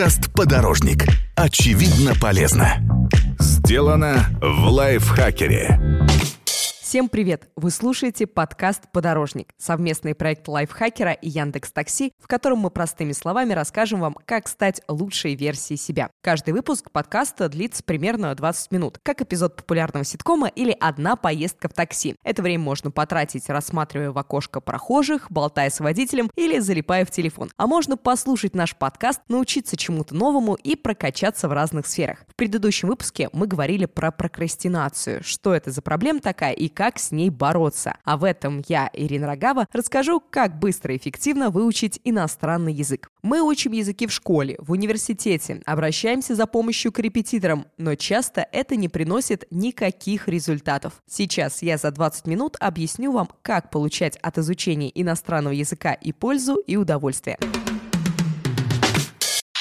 Подкаст «Подорожник». Очевидно полезно. Сделано в лайфхакере. Всем привет! Вы слушаете подкаст «Подорожник» — совместный проект лайфхакера и Яндекс Такси, в котором мы простыми словами расскажем вам, как стать лучшей версией себя. Каждый выпуск подкаста длится примерно 20 минут, как эпизод популярного ситкома или одна поездка в такси. Это время можно потратить, рассматривая в окошко прохожих, болтая с водителем или залипая в телефон. А можно послушать наш подкаст, научиться чему-то новому и прокачаться в разных сферах. В предыдущем выпуске мы говорили про прокрастинацию, что это за проблема такая и как с ней бороться. А в этом я, Ирина Рогава, расскажу, как быстро и эффективно выучить иностранный язык. Мы учим языки в школе, в университете, обращаемся за помощью к репетиторам, но часто это не приносит никаких результатов. Сейчас я за 20 минут объясню вам, как получать от изучения иностранного языка и пользу, и удовольствие.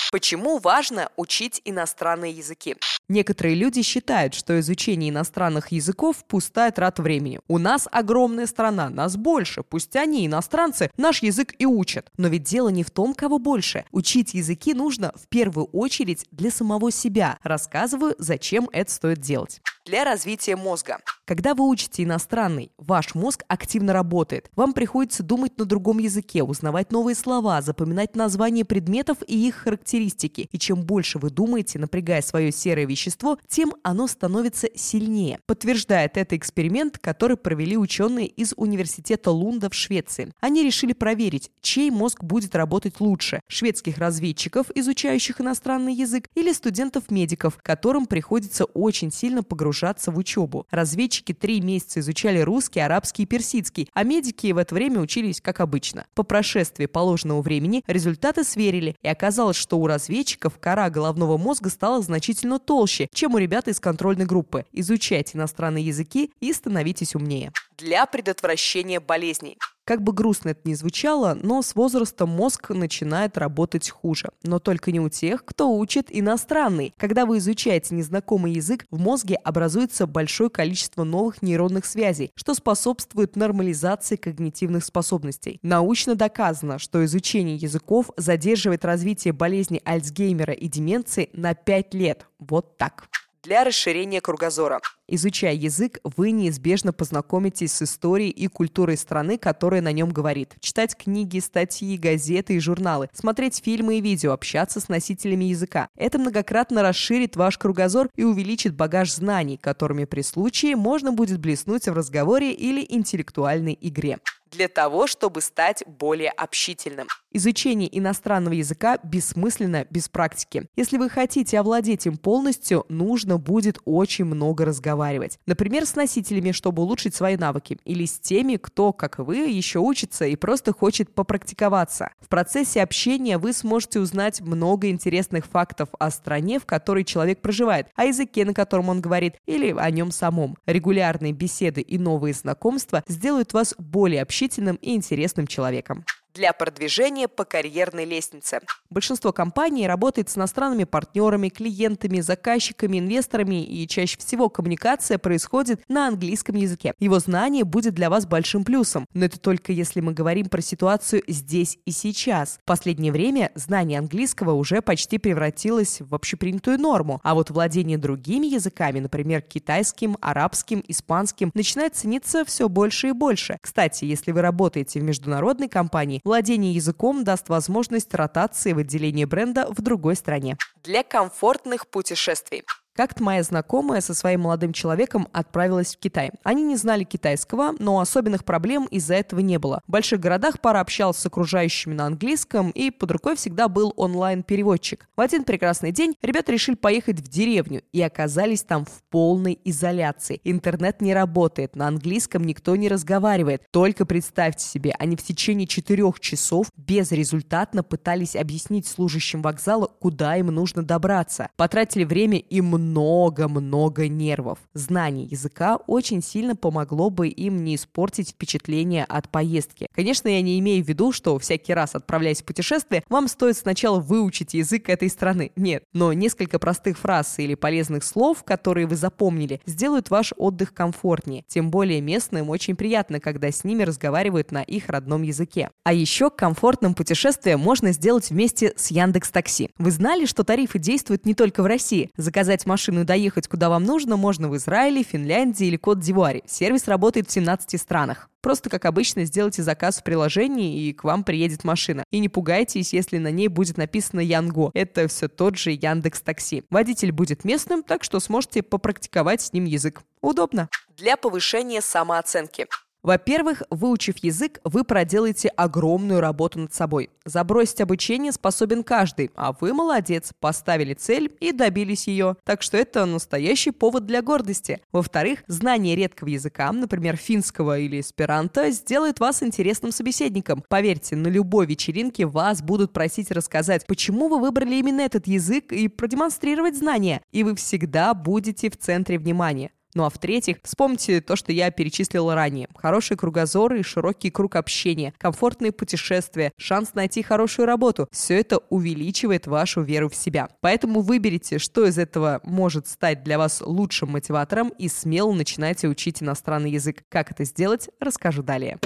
Почему важно учить иностранные языки? Некоторые люди считают, что изучение иностранных языков – пустая трата времени. У нас огромная страна, нас больше, пусть они, иностранцы, наш язык и учат. Но ведь дело не в том, кого больше. Учить языки нужно в первую очередь для самого себя. Рассказываю, зачем это стоит делать для развития мозга. Когда вы учите иностранный, ваш мозг активно работает. Вам приходится думать на другом языке, узнавать новые слова, запоминать названия предметов и их характеристики. И чем больше вы думаете, напрягая свое серое вещество, тем оно становится сильнее. Подтверждает это эксперимент, который провели ученые из университета Лунда в Швеции. Они решили проверить, чей мозг будет работать лучше – шведских разведчиков, изучающих иностранный язык, или студентов-медиков, которым приходится очень сильно погружаться в учебу. Разведчики три месяца изучали русский, арабский и персидский, а медики в это время учились как обычно. По прошествии положенного времени результаты сверили, и оказалось, что у разведчиков кора головного мозга стала значительно толще, чем у ребят из контрольной группы. Изучайте иностранные языки и становитесь умнее. Для предотвращения болезней. Как бы грустно это ни звучало, но с возрастом мозг начинает работать хуже. Но только не у тех, кто учит иностранный. Когда вы изучаете незнакомый язык, в мозге образуется большое количество новых нейронных связей, что способствует нормализации когнитивных способностей. Научно доказано, что изучение языков задерживает развитие болезни Альцгеймера и деменции на 5 лет. Вот так для расширения кругозора. Изучая язык, вы неизбежно познакомитесь с историей и культурой страны, которая на нем говорит. Читать книги, статьи, газеты и журналы, смотреть фильмы и видео, общаться с носителями языка. Это многократно расширит ваш кругозор и увеличит багаж знаний, которыми при случае можно будет блеснуть в разговоре или интеллектуальной игре для того, чтобы стать более общительным. Изучение иностранного языка бессмысленно без практики. Если вы хотите овладеть им полностью, нужно будет очень много разговаривать. Например, с носителями, чтобы улучшить свои навыки, или с теми, кто, как и вы, еще учится и просто хочет попрактиковаться. В процессе общения вы сможете узнать много интересных фактов о стране, в которой человек проживает, о языке, на котором он говорит, или о нем самом. Регулярные беседы и новые знакомства сделают вас более общительным и интересным человеком для продвижения по карьерной лестнице. Большинство компаний работает с иностранными партнерами, клиентами, заказчиками, инвесторами, и чаще всего коммуникация происходит на английском языке. Его знание будет для вас большим плюсом, но это только если мы говорим про ситуацию здесь и сейчас. В последнее время знание английского уже почти превратилось в общепринятую норму, а вот владение другими языками, например, китайским, арабским, испанским, начинает цениться все больше и больше. Кстати, если вы работаете в международной компании, Владение языком даст возможность ротации в отделении бренда в другой стране. Для комфортных путешествий. Как-то моя знакомая со своим молодым человеком отправилась в Китай. Они не знали китайского, но особенных проблем из-за этого не было. В больших городах пара общалась с окружающими на английском, и под рукой всегда был онлайн-переводчик. В один прекрасный день ребята решили поехать в деревню и оказались там в полной изоляции. Интернет не работает, на английском никто не разговаривает. Только представьте себе, они в течение четырех часов безрезультатно пытались объяснить служащим вокзала, куда им нужно добраться. Потратили время и много много-много нервов. Знание языка очень сильно помогло бы им не испортить впечатление от поездки. Конечно, я не имею в виду, что всякий раз отправляясь в путешествие, вам стоит сначала выучить язык этой страны. Нет, но несколько простых фраз или полезных слов, которые вы запомнили, сделают ваш отдых комфортнее. Тем более местным очень приятно, когда с ними разговаривают на их родном языке. А еще комфортным путешествие можно сделать вместе с Яндекс Такси. Вы знали, что тарифы действуют не только в России? Заказать машину и доехать куда вам нужно можно в Израиле, Финляндии или Кот-Дивуаре. Сервис работает в 17 странах. Просто, как обычно, сделайте заказ в приложении, и к вам приедет машина. И не пугайтесь, если на ней будет написано Янго. Это все тот же Яндекс Такси. Водитель будет местным, так что сможете попрактиковать с ним язык. Удобно. Для повышения самооценки. Во-первых, выучив язык, вы проделаете огромную работу над собой. Забросить обучение способен каждый, а вы молодец, поставили цель и добились ее. Так что это настоящий повод для гордости. Во-вторых, знание редкого языка, например, финского или эсперанто, сделает вас интересным собеседником. Поверьте, на любой вечеринке вас будут просить рассказать, почему вы выбрали именно этот язык и продемонстрировать знания. И вы всегда будете в центре внимания. Ну а в-третьих, вспомните то, что я перечислила ранее. Хороший кругозор и широкий круг общения, комфортные путешествия, шанс найти хорошую работу. Все это увеличивает вашу веру в себя. Поэтому выберите, что из этого может стать для вас лучшим мотиватором и смело начинайте учить иностранный язык. Как это сделать, расскажу далее.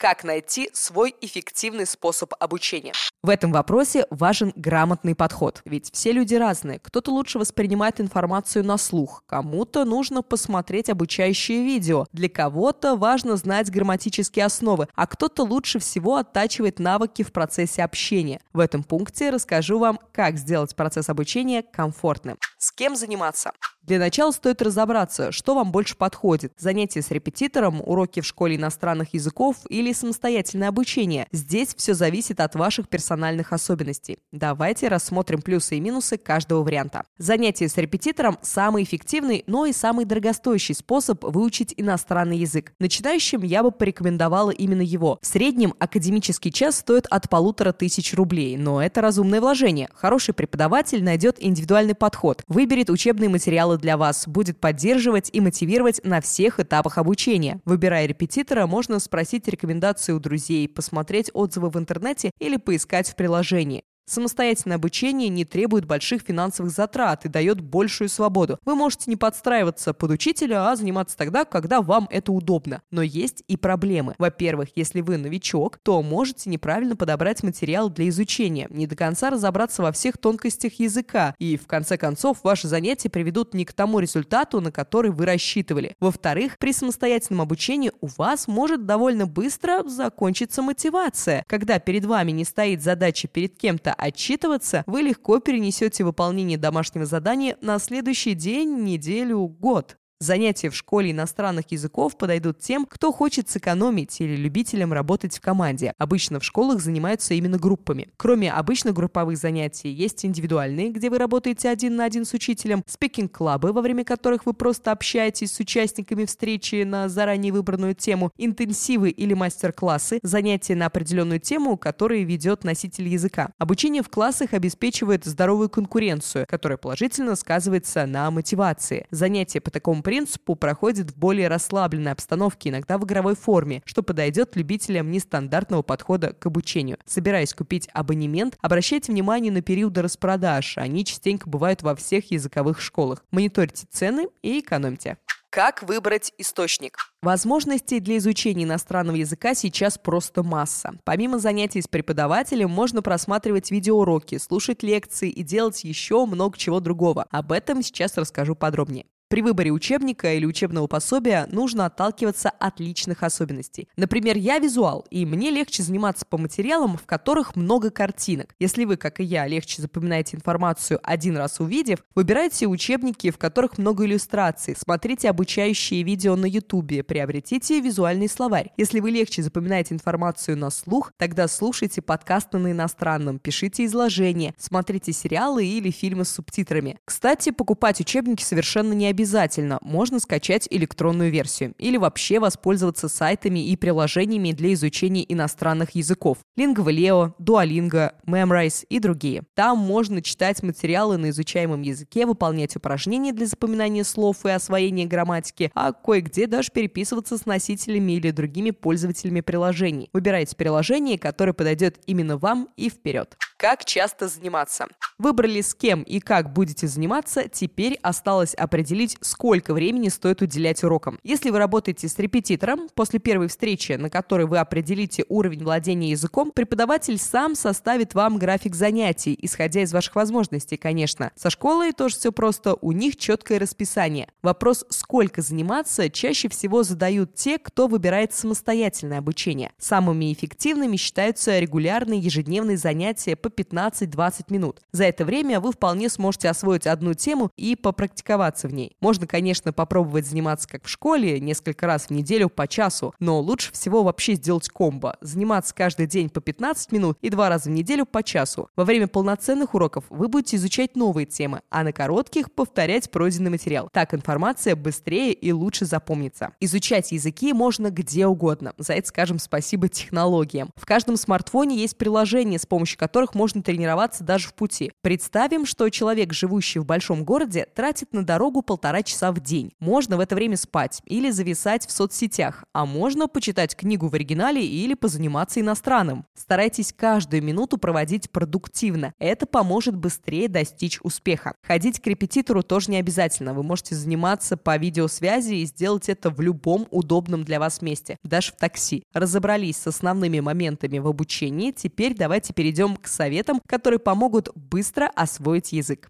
Как найти свой эффективный способ обучения? В этом вопросе важен грамотный подход, ведь все люди разные. Кто-то лучше воспринимает информацию на слух, кому-то нужно посмотреть обучающее видео, для кого-то важно знать грамматические основы, а кто-то лучше всего оттачивает навыки в процессе общения. В этом пункте расскажу вам, как сделать процесс обучения комфортным. С кем заниматься? Для начала стоит разобраться, что вам больше подходит. Занятия с репетитором, уроки в школе иностранных языков или самостоятельное обучение. Здесь все зависит от ваших персональных особенностей. Давайте рассмотрим плюсы и минусы каждого варианта. Занятие с репетитором – самый эффективный, но и самый дорогостоящий способ выучить иностранный язык. Начинающим я бы порекомендовала именно его. В среднем академический час стоит от полутора тысяч рублей, но это разумное вложение. Хороший преподаватель найдет индивидуальный подход, выберет учебные материалы для вас, будет поддерживать и мотивировать на всех этапах обучения. Выбирая репетитора, можно спросить рекомендации у друзей, посмотреть отзывы в интернете или поискать в приложении. Самостоятельное обучение не требует больших финансовых затрат и дает большую свободу. Вы можете не подстраиваться под учителя, а заниматься тогда, когда вам это удобно. Но есть и проблемы. Во-первых, если вы новичок, то можете неправильно подобрать материал для изучения, не до конца разобраться во всех тонкостях языка, и в конце концов ваши занятия приведут не к тому результату, на который вы рассчитывали. Во-вторых, при самостоятельном обучении у вас может довольно быстро закончиться мотивация, когда перед вами не стоит задача перед кем-то отчитываться, вы легко перенесете выполнение домашнего задания на следующий день, неделю, год. Занятия в школе иностранных языков подойдут тем, кто хочет сэкономить или любителям работать в команде. Обычно в школах занимаются именно группами. Кроме обычных групповых занятий, есть индивидуальные, где вы работаете один на один с учителем, спикинг-клабы, во время которых вы просто общаетесь с участниками встречи на заранее выбранную тему, интенсивы или мастер-классы, занятия на определенную тему, которые ведет носитель языка. Обучение в классах обеспечивает здоровую конкуренцию, которая положительно сказывается на мотивации. Занятия по такому принципу проходит в более расслабленной обстановке, иногда в игровой форме, что подойдет любителям нестандартного подхода к обучению. Собираясь купить абонемент, обращайте внимание на периоды распродаж. Они частенько бывают во всех языковых школах. Мониторьте цены и экономьте. Как выбрать источник? Возможностей для изучения иностранного языка сейчас просто масса. Помимо занятий с преподавателем, можно просматривать видеоуроки, слушать лекции и делать еще много чего другого. Об этом сейчас расскажу подробнее. При выборе учебника или учебного пособия нужно отталкиваться от личных особенностей. Например, я визуал, и мне легче заниматься по материалам, в которых много картинок. Если вы, как и я, легче запоминаете информацию один раз увидев, выбирайте учебники, в которых много иллюстраций, смотрите обучающие видео на YouTube, приобретите визуальный словарь. Если вы легче запоминаете информацию на слух, тогда слушайте подкасты на иностранном, пишите изложения, смотрите сериалы или фильмы с субтитрами. Кстати, покупать учебники совершенно не обязательно обязательно, можно скачать электронную версию или вообще воспользоваться сайтами и приложениями для изучения иностранных языков. Lingvaleo, Duolingo, Memrise и другие. Там можно читать материалы на изучаемом языке, выполнять упражнения для запоминания слов и освоения грамматики, а кое-где даже переписываться с носителями или другими пользователями приложений. Выбирайте приложение, которое подойдет именно вам и вперед. Как часто заниматься? Выбрали с кем и как будете заниматься, теперь осталось определить, сколько времени стоит уделять урокам. Если вы работаете с репетитором, после первой встречи, на которой вы определите уровень владения языком, преподаватель сам составит вам график занятий, исходя из ваших возможностей, конечно. Со школой тоже все просто, у них четкое расписание. Вопрос, сколько заниматься, чаще всего задают те, кто выбирает самостоятельное обучение. Самыми эффективными считаются регулярные ежедневные занятия по 15-20 минут. За это время вы вполне сможете освоить одну тему и попрактиковаться в ней. Можно, конечно, попробовать заниматься как в школе, несколько раз в неделю по часу, но лучше всего вообще сделать комбо. Заниматься каждый день по 15 минут и два раза в неделю по часу. Во время полноценных уроков вы будете изучать новые темы, а на коротких повторять пройденный материал. Так информация быстрее и лучше запомнится. Изучать языки можно где угодно. За это скажем спасибо технологиям. В каждом смартфоне есть приложения, с помощью которых можно тренироваться даже в пути. Представим, что человек, живущий в большом городе, тратит на дорогу полтора часа в день. Можно в это время спать или зависать в соцсетях, а можно почитать книгу в оригинале или позаниматься иностранным. Старайтесь каждую минуту проводить продуктивно. Это поможет быстрее достичь успеха. Ходить к репетитору тоже не обязательно. Вы можете заниматься по видеосвязи и сделать это в любом удобном для вас месте, даже в такси. Разобрались с основными моментами в обучении, теперь давайте перейдем к советам, которые помогут быстро освоить язык.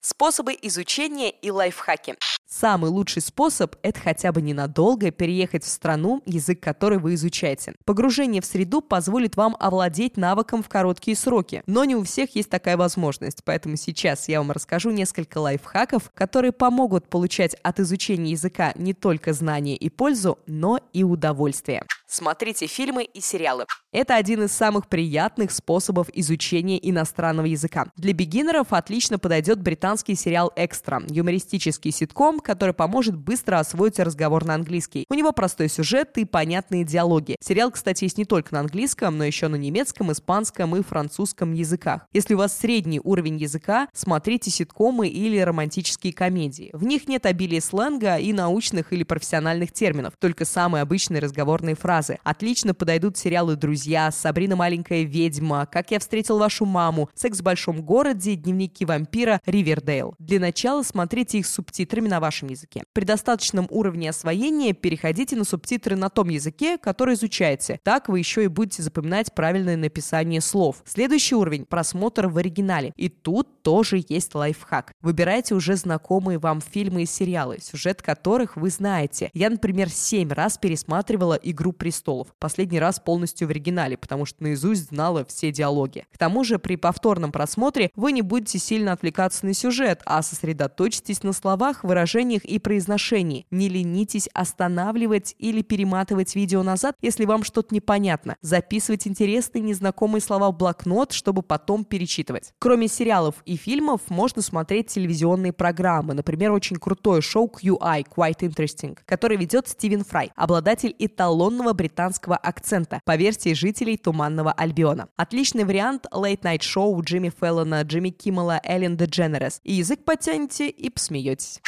Способы изучения и лайфхаки. Самый лучший способ – это хотя бы ненадолго переехать в страну, язык которой вы изучаете. Погружение в среду позволит вам овладеть навыком в короткие сроки, но не у всех есть такая возможность, поэтому сейчас я вам расскажу несколько лайфхаков, которые помогут получать от изучения языка не только знания и пользу, но и удовольствие. Смотрите фильмы и сериалы. Это один из самых приятных способов изучения иностранного языка. Для бигинеров отлично подойдет британский сериал «Экстра» – юмористический ситком, который поможет быстро освоить разговор на английский. У него простой сюжет и понятные диалоги. Сериал, кстати, есть не только на английском, но еще на немецком, испанском и французском языках. Если у вас средний уровень языка, смотрите ситкомы или романтические комедии. В них нет обилия сленга и научных или профессиональных терминов, только самые обычные разговорные фразы. Отлично подойдут сериалы «Друзья», «Сабрина маленькая ведьма», «Как я встретил вашу маму», «Секс в большом городе», «Дневники вампира», «Ривердейл». Для начала смотрите их субтитрами на вашем языке. При достаточном уровне освоения переходите на субтитры на том языке, который изучаете. Так вы еще и будете запоминать правильное написание слов. Следующий уровень – просмотр в оригинале. И тут тоже есть лайфхак. Выбирайте уже знакомые вам фильмы и сериалы, сюжет которых вы знаете. Я, например, семь раз пересматривала «Игру престолов». Последний раз полностью в оригинале, потому что наизусть знала все диалоги. К тому же при повторном просмотре вы не будете сильно отвлекаться на сюжет, а сосредоточитесь на словах, выражениях и произношении. Не ленитесь останавливать или перематывать видео назад, если вам что-то непонятно. Записывать интересные незнакомые слова в блокнот, чтобы потом перечитывать. Кроме сериалов и фильмов, можно смотреть телевизионные программы. Например, очень крутое шоу QI, Quite Interesting, которое ведет Стивен Фрай, обладатель эталонного британского акцента, по версии жителей Туманного Альбиона. Отличный вариант лейт-найт-шоу Джимми Феллона, Джимми Киммела, Эллен Дедженерес. И язык потянете и посмеетесь.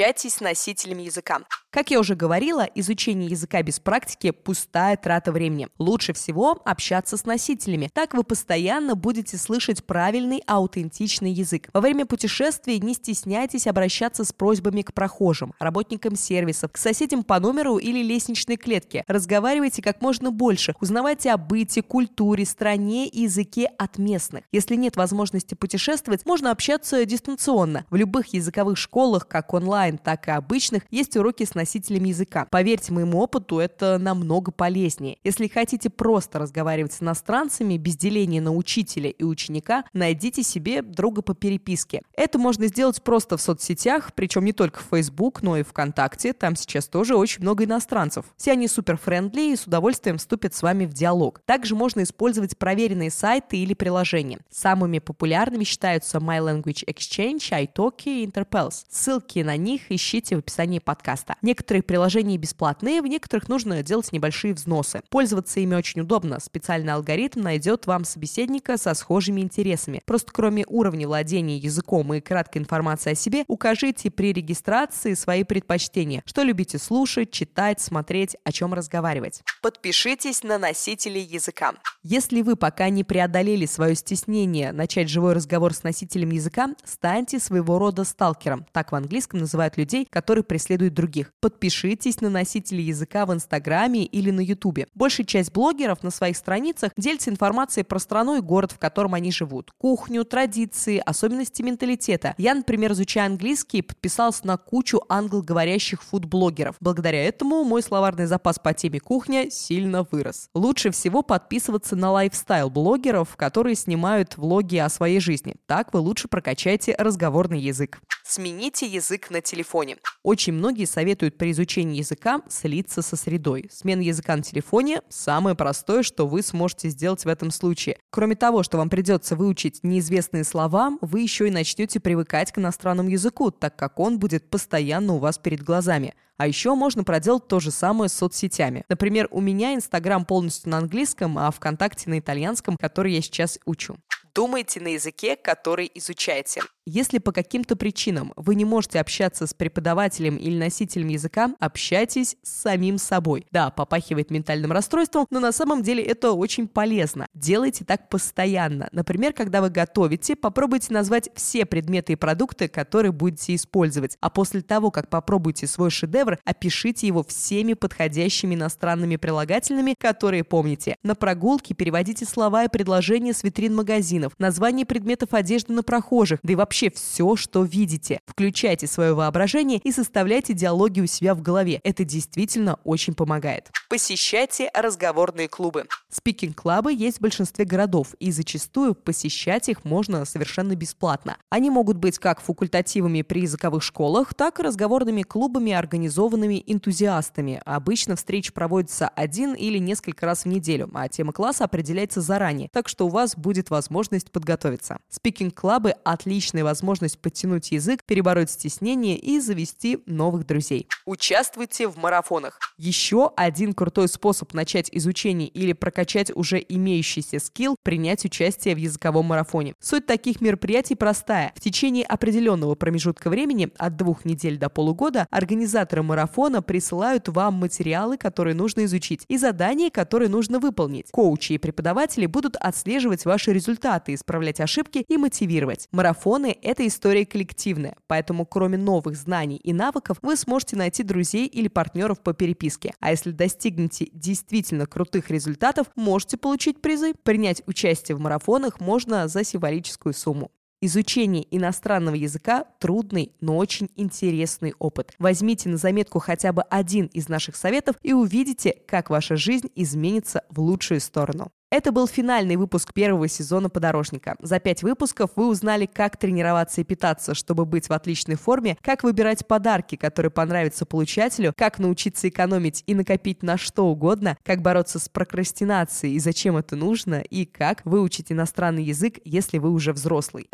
Общайтесь с носителями языка. Как я уже говорила, изучение языка без практики – пустая трата времени. Лучше всего общаться с носителями. Так вы постоянно будете слышать правильный, аутентичный язык. Во время путешествий не стесняйтесь обращаться с просьбами к прохожим, работникам сервисов, к соседям по номеру или лестничной клетке. Разговаривайте как можно больше, узнавайте о быте, культуре, стране и языке от местных. Если нет возможности путешествовать, можно общаться дистанционно в любых языковых школах, как онлайн, онлайн, так и обычных, есть уроки с носителями языка. Поверьте моему опыту, это намного полезнее. Если хотите просто разговаривать с иностранцами без деления на учителя и ученика, найдите себе друга по переписке. Это можно сделать просто в соцсетях, причем не только в Facebook, но и ВКонтакте. Там сейчас тоже очень много иностранцев. Все они супер френдли и с удовольствием вступят с вами в диалог. Также можно использовать проверенные сайты или приложения. Самыми популярными считаются My Language Exchange, iTalki и Interpels. Ссылки на них ищите в описании подкаста. Некоторые приложения бесплатные, в некоторых нужно делать небольшие взносы. Пользоваться ими очень удобно. Специальный алгоритм найдет вам собеседника со схожими интересами. Просто кроме уровня владения языком и краткой информации о себе, укажите при регистрации свои предпочтения. Что любите слушать, читать, смотреть, о чем разговаривать. Подпишитесь на носители языка. Если вы пока не преодолели свое стеснение начать живой разговор с носителем языка, станьте своего рода сталкером. Так в английском называют людей, которые преследуют других. Подпишитесь на носителей языка в Инстаграме или на Ютубе. Большая часть блогеров на своих страницах делится информацией про страну и город, в котором они живут. Кухню, традиции, особенности менталитета. Я, например, изучая английский, подписался на кучу англоговорящих фуд-блогеров. Благодаря этому мой словарный запас по теме кухня сильно вырос. Лучше всего подписываться на лайфстайл-блогеров, которые снимают влоги о своей жизни. Так вы лучше прокачаете разговорный язык. Смените язык на телефоне. Очень многие советуют при изучении языка слиться со средой. Смена языка на телефоне – самое простое, что вы сможете сделать в этом случае. Кроме того, что вам придется выучить неизвестные слова, вы еще и начнете привыкать к иностранному языку, так как он будет постоянно у вас перед глазами. А еще можно проделать то же самое с соцсетями. Например, у меня Инстаграм полностью на английском, а ВКонтакте на итальянском, который я сейчас учу. Думайте на языке, который изучаете. Если по каким-то причинам вы не можете общаться с преподавателем или носителем языка, общайтесь с самим собой. Да, попахивает ментальным расстройством, но на самом деле это очень полезно. Делайте так постоянно. Например, когда вы готовите, попробуйте назвать все предметы и продукты, которые будете использовать. А после того, как попробуете свой шедевр, опишите его всеми подходящими иностранными прилагательными, которые помните. На прогулке переводите слова и предложения с витрин магазинов, названия предметов одежды на прохожих, да и вообще все, что видите. Включайте свое воображение и составляйте диалоги у себя в голове. Это действительно очень помогает. Посещайте разговорные клубы. Спикинг-клабы есть в большинстве городов, и зачастую посещать их можно совершенно бесплатно. Они могут быть как факультативами при языковых школах, так и разговорными клубами, организованными энтузиастами. Обычно встречи проводятся один или несколько раз в неделю, а тема класса определяется заранее, так что у вас будет возможность подготовиться. Спикинг-клабы – отличная возможность подтянуть язык, перебороть стеснение и завести новых друзей. Участвуйте в марафонах. Еще один крутой способ начать изучение или прокачать уже имеющийся скилл – принять участие в языковом марафоне. Суть таких мероприятий простая. В течение определенного промежутка времени, от двух недель до полугода, организаторы марафона присылают вам материалы, которые нужно изучить, и задания, которые нужно выполнить. Коучи и преподаватели будут отслеживать ваши результаты, исправлять ошибки и мотивировать. Марафоны это история коллективная, поэтому кроме новых знаний и навыков вы сможете найти друзей или партнеров по переписке. А если достигнете действительно крутых результатов, можете получить призы. Принять участие в марафонах можно за символическую сумму. Изучение иностранного языка – трудный, но очень интересный опыт. Возьмите на заметку хотя бы один из наших советов и увидите, как ваша жизнь изменится в лучшую сторону. Это был финальный выпуск первого сезона «Подорожника». За пять выпусков вы узнали, как тренироваться и питаться, чтобы быть в отличной форме, как выбирать подарки, которые понравятся получателю, как научиться экономить и накопить на что угодно, как бороться с прокрастинацией и зачем это нужно, и как выучить иностранный язык, если вы уже взрослый.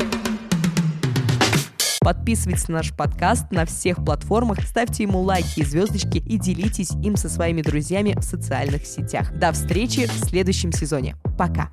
Подписывайтесь на наш подкаст на всех платформах, ставьте ему лайки и звездочки и делитесь им со своими друзьями в социальных сетях. До встречи в следующем сезоне. Пока!